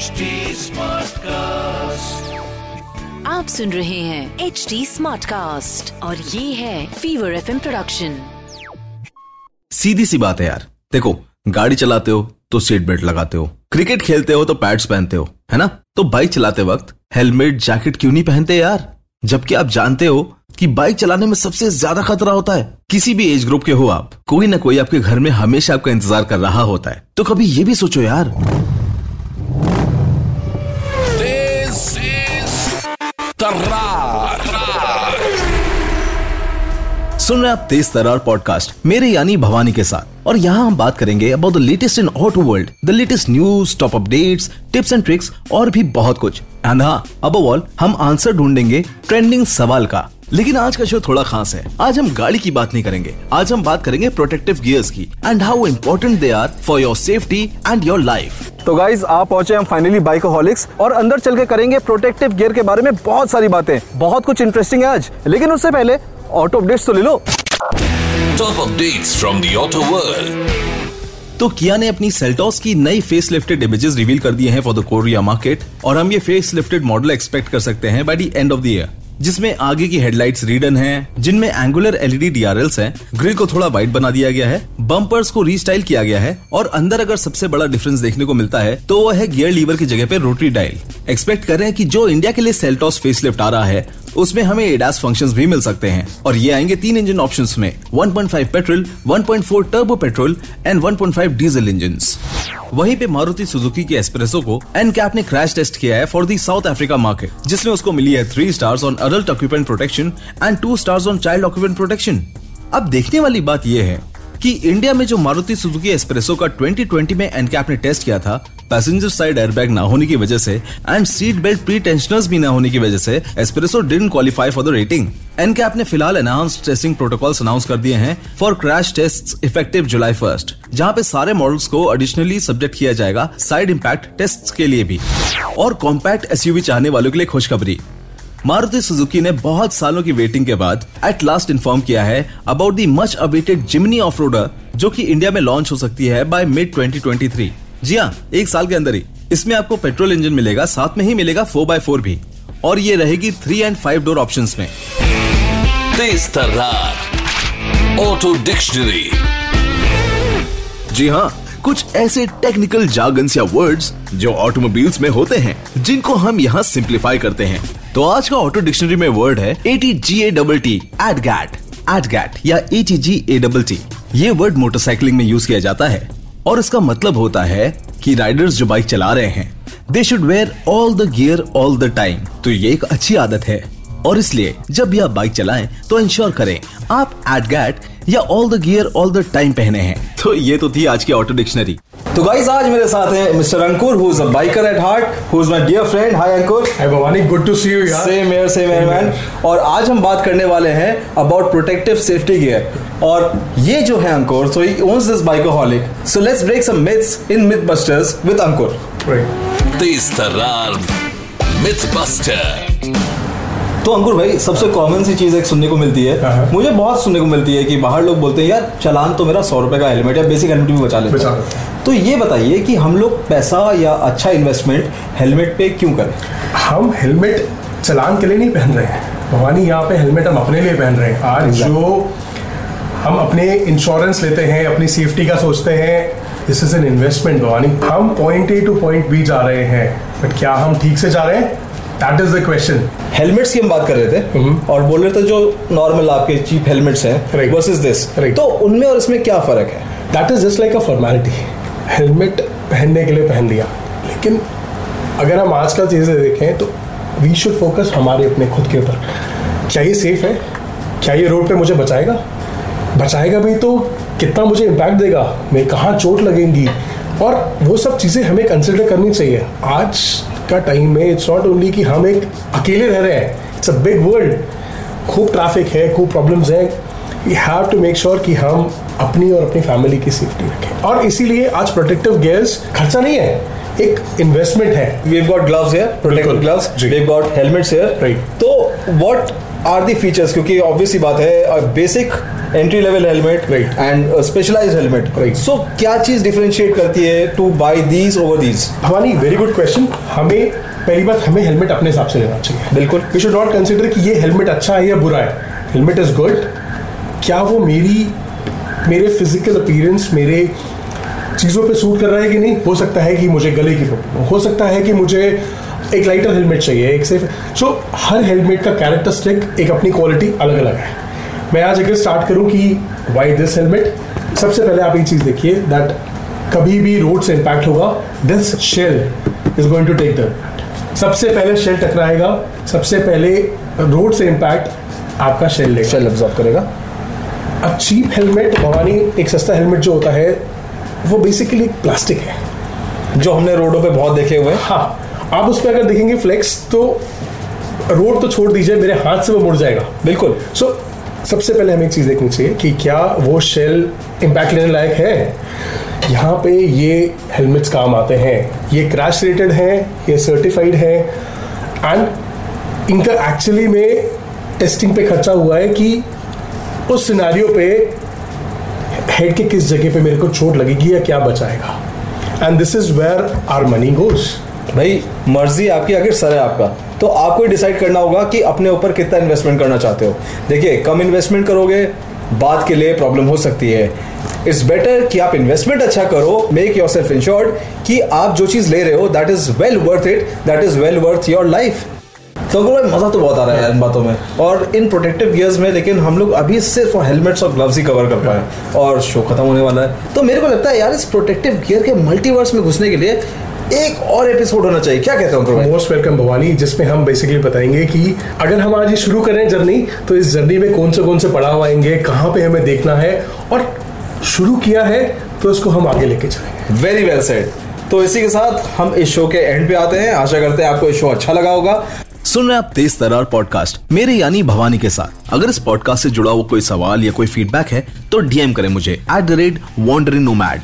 HD Smartcast. आप सुन रहे हैं एच डी स्मार्ट कास्ट और ये है फीवर एफ़ प्रोडक्शन सीधी सी बात है यार। देखो गाड़ी चलाते हो तो सीट बेल्ट लगाते हो क्रिकेट खेलते हो तो पैड्स पहनते हो है ना? तो बाइक चलाते वक्त हेलमेट जैकेट क्यों नहीं पहनते यार? जबकि आप जानते हो कि बाइक चलाने में सबसे ज़्यादा खतरा होता है। किसी भी एज ग्रुप के हो आप कोई ना कोई आपके घर में हमेशा आपका इंतज़ार कर रहा होता है। तो कभी ये भी सोचो यार। Tarrar. सुन रहे आप तेज तरार पॉडकास्ट मेरे यानी भवानी के साथ। और यहाँ हम बात करेंगे about the latest in auto world the latest news top updates tips and tricks और भी बहुत कुछ। एंड हाँ अब हम आंसर ढूंढेंगे ट्रेंडिंग सवाल का। लेकिन आज का शो थोड़ा खास है। आज हम गाड़ी की बात नहीं करेंगे। आज हम बात करेंगे प्रोटेक्टिव गियर्स की। And how important they are for your safety and your life तो गाइज़ आप पहुँचे हम फाइनली बाइकोहॉलिक्स और अंदर चल के करेंगे प्रोटेक्टिव गियर के बारे में बहुत सारी बातें। बहुत कुछ इंटरेस्टिंग है आज। लेकिन उससे पहले ऑटो अपडेट्स तो ले लो। Top updates from the auto world. तो किया ने अपनी सेल्टॉस की नई फेस लिफ्टेड इमेजेस रिवील कर दिए हैं फॉर द कोरिया मार्केट और हम ये फेस लिफ्टेड मॉडल एक्सपेक्ट कर सकते हैं by the end of the year जिसमें आगे की हेडलाइट्स रीडन हैं, जिनमें एंगुलर एलईडी डीआरएल्स हैं ग्रिल को थोड़ा वाइड बना दिया गया है बम्पर्स को रीस्टाइल किया गया है, और अंदर अगर सबसे बड़ा डिफरेंस देखने को मिलता है तो वो है गियर लीवर की जगह पे रोटरी डायल एक्सपेक्ट कर रहे हैं कि जो इंडिया के लिए सेल्टॉस फेसलिफ्ट आ रहा है, उसमें हमें एडास फ़ंक्शंस भी मिल सकते हैं। और ये आएँगे तीन इंजन ऑप्शंस में 1.5 petrol 1.4 turbo petrol and 1.5 diesel engines वहीं पे मारुति सुजुकी के एस्प्रेसो को एन कैप ने क्रैश टेस्ट किया है for the South Africa market जिसमें उसको मिली है three stars on adult occupant protection and two stars on child occupant protection अब देखने वाली बात यह है कि इंडिया में जो मारुति सुजुकी एस्प्रेसो का 2020 में एनकैप ने टेस्ट किया था, पैसेंजर साइड एयरबैग ना होने की वजह से and seat belt pretensioners भी ना होने की वजह से S-Presso didn't qualify for the rating NCAP ने फ़िलहाल एनहांस टेस्टिंग प्रोटोकॉल्स अनाउंस कर दिए हैं for crash test effective July first जहाँ पे सारे मॉडल्स को एडिशनली सब्जेक्ट किया जाएगा साइड इम्पैक्ट टेस्ट के लिए भी। और कॉम्पैक्ट एसयूवी चाहने वालों के लिए खुशखबरी। मारुति सुजुकी ने बहुत सालों की वेटिंग के बाद एट लास्ट इन्फॉर्म किया है about the much awaited Jimny off जो कि इंडिया में लॉन्च हो सकती है बाय मिड 2023 जी हाँ एक साल के अंदर ही। इसमें आपको पेट्रोल इंजन मिलेगा साथ में ही मिलेगा फोर बाय फोर भी। और ये रहेगी three and five door option में। Tarrar. Auto जी हाँ कुछ ऐसे टेक्निकल जागन्स या वर्ड्स जो ऑटोमोबाइल्स में होते हैं जिनको हम यहाँ सिंप्लीफाई करते हैं। तो आज का ऑटो डिक्शनरी में वर्ड है A T G A double T at gat at gat या A T G A double T ये वर्ड मोटरसाइकिलिंग में यूज़ किया जाता है और इसका मतलब होता है कि राइडर्स जो बाइक चला रहे हैं they should wear all the gear all the time तो ये एक अच्छी आदत है और इसलिए जब भी आप बाइक चलाएँ तो इंश्योर करें आप एट गैट या all the gear all the time पहने हैं तो ये तो थी आज की ऑटो डिक्शनरी तो गाइज़ आज मेरे साथ हैं mister Ankur who is a biker at heart who is my dear friend hi Ankur Hi Bhavani, good to see you यार same here same here man और आज हम बात करने वाले हैं अबाउट प्रोटेक्टिव सेफ्टी गियर और ये जो है Ankur so he owns this Bikoholic so let's break some myths in myth busters with Ankur Right. This Tarrar. Mythbuster. तो अंकुर भाई सबसे कॉमन सी चीज़ एक सुनने को मिलती है। हाँ। मुझे बहुत सुनने को मिलती है कि बाहर लोग बोलते हैं यार चलान तो मेरा सौ रुपए का हेलमेट या बेसिक हेलमेट भी बचा है। लेता है। तो ये बताइए कि हम लोग पैसा या अच्छा इन्वेस्टमेंट हेलमेट पे क्यों करें? हम हेलमेट चलान के लिए नहीं पहन रहे हैं। भवानी यहाँ पे हेलमेट हम अपने लिए पहन रहे हैं। आज जो हम अपने इंश्योरेंस लेते हैं अपनी सेफ्टी का सोचते हैं this is an investment Bhavani हम point A to point B जा रहे हैं बट क्या हम ठीक से जा रहे हैं? That is the question helmets की हम बात कर रहे थे और बोल रहे थे जो नॉर्मल आपके चीप हेलमेट्स हैं Right. Versus this Right. तो उनमें और इसमें क्या फ़र्क है? That is just like a formality helmet पहनने के लिए पहन लिया। लेकिन अगर हम आजकल चीज़ें देखें तो वी शुड फोकस हमारे अपने खुद के ऊपर। क्या ये सेफ़ है? क्या ये रोड पे मुझे बचाएगा? बचाएगा भी तो कितना मुझे इम्पैक्ट देगा? मैं कहाँ चोट लगेंगी? और वो सब चीज़ें हमें कंसिडर करनी चाहिए। आज का टाइम में इट्स नॉट ओनली कि हम एक अकेले रह रहे हैं इट्स अ बिग वर्ल्ड खूब ट्रैफ़िक है खूब प्रॉब्लम्स हैं. We have to make sure कि हम अपनी और अपनी फैमिली की सेफ्टी रखें. और इसीलिए आज प्रोटेक्टिव गियर्स खर्चा नहीं है एक इन्वेस्टमेंट है. We have got gloves here protective gloves we have got helmets here right तो what आर दी फीचर्स क्योंकि ऑब्वियसली बात है basic entry level helmet Right. And specialised helmet Right. So क्या चीज़ डिफरेंशिएट करती है to buy these over these Bhavani very good question हमें पहली बात हमें हेलमेट अपने हिसाब से लेना चाहिए बिल्कुल। वी शुड नॉट कंसिडर कि ये हेलमेट अच्छा है या बुरा है हेलमेट इज़ गुड क्या वो मेरी मेरे फ़िज़िकल अपीयरेंस मेरे चीज़ों पे सूट कर रहा है कि नहीं हो सकता है कि मुझे गले की प्रॉब्लम हो सकता है कि मुझे एक लाइटर हेलमेट चाहिए एक सेफ़ सो हर हेलमेट का कैरेक्टरिस्टिक एक अपनी क्वालिटी अलग अलग है। मैं आज अगर स्टार्ट करूँ कि वाई दिस हेलमेट सबसे पहले आप एक चीज़ देखिए दैट कभी भी रोड से इम्पैक्ट होगा this shell is going to take the सबसे पहले शेल टकराएगा सबसे पहले रोड से इम्पैक्ट आपका शेल लेगा। शेल अब्जॉर्ब करेगा। अब चीप हेलमेट भवानी एक सस्ता हेलमेट जो होता है वो बेसिकली प्लास्टिक है। जो हमने रोडों पे बहुत देखे हुए हैं। हाँ। आप उस पर अगर देखेंगे फ्लेक्स तो रोड तो छोड़ दीजिए मेरे हाथ से वो मुड़ जाएगा। बिल्कुल। सो so, सबसे पहले हमें एक चीज़ देखनी चाहिए कि क्या वो शेल इम्पैक्ट लेने लायक है? यहाँ पे ये हेलमेट्स काम आते हैं। ये क्रैश रेटेड हैं ये सर्टिफाइड है। एंड इनका एक्चुअली में टेस्टिंग पे खर्चा हुआ है कि उस सिनारियो पे हेड के किस जगह पे मेरे को चोट लगेगी या क्या बचाएगा। And this is where our money goes भाई, मर्ज़ी आपकी अगर सर है आपका। तो आपको डिसाइड करना होगा कि अपने ऊपर कितना इन्वेस्टमेंट करना चाहते हो। देखिए, कम इन्वेस्टमेंट करोगे, बाद के लिए प्रॉब्लम हो सकती है। इट्स बेटर कि आप इन्वेस्टमेंट अच्छा करो मेक योर सेल्फ इंश्योर्ड कि आप जो चीज़ ले रहे हो that is well worth it that is well worth your life तो भाई, मज़ा तो बहुत आ रहा है इन बातों में। और इन प्रोटेक्टिव गियर्स में, लेकिन हम लोग अभी सिर्फ़ हेलमेट्स और ग्लव्स ही कवर कर पाए। और शो खत्म होने वाला है। तो मेरे को लगता है यार, इस प्रोटेक्टिव गियर के मल्टीवर्स में घुसने के लिए एक और एपिसोड होना चाहिए। क्या कहते हो मोस्ट वेलकम भवानी जिसमें हम बेसिकली बताएँगे कि अगर हम आज ये शुरू करें जर्नी तो इस जर्नी में कौन से कौन से पड़ाव आएँगे कहाँ पे हमें देखना है और शुरू किया है तो इसको हम आगे लेके चलेंगे। वेरी वेल सेड तो इसी के साथ हम इस शो के एंड पे आते हैं। आशा करते हैं आपको ये शो अच्छा लगा होगा। सुन रहे हैं आप तेज तरार पॉडकास्ट मेरे यानी भवानी के साथ। अगर इस पॉडकास्ट से जुड़ा हुआ कोई सवाल या कोई फीडबैक है तो डीएम करें मुझे at the rate wandering nomad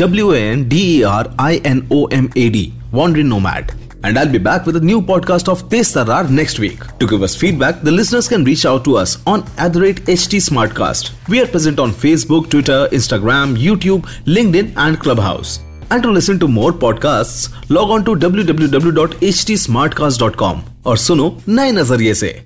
W N D E R I N O M A D wanderin nomad And I'll be back with a new podcast of Tez Tarar next week. To give us feedback, the listeners can reach out to us on at the rate HT Smartcast. We are present on Facebook, Twitter, Instagram, YouTube, LinkedIn, and Clubhouse. And to listen to more podcasts, log on to www.htsmartcast.com और सुनो नए नजरिए से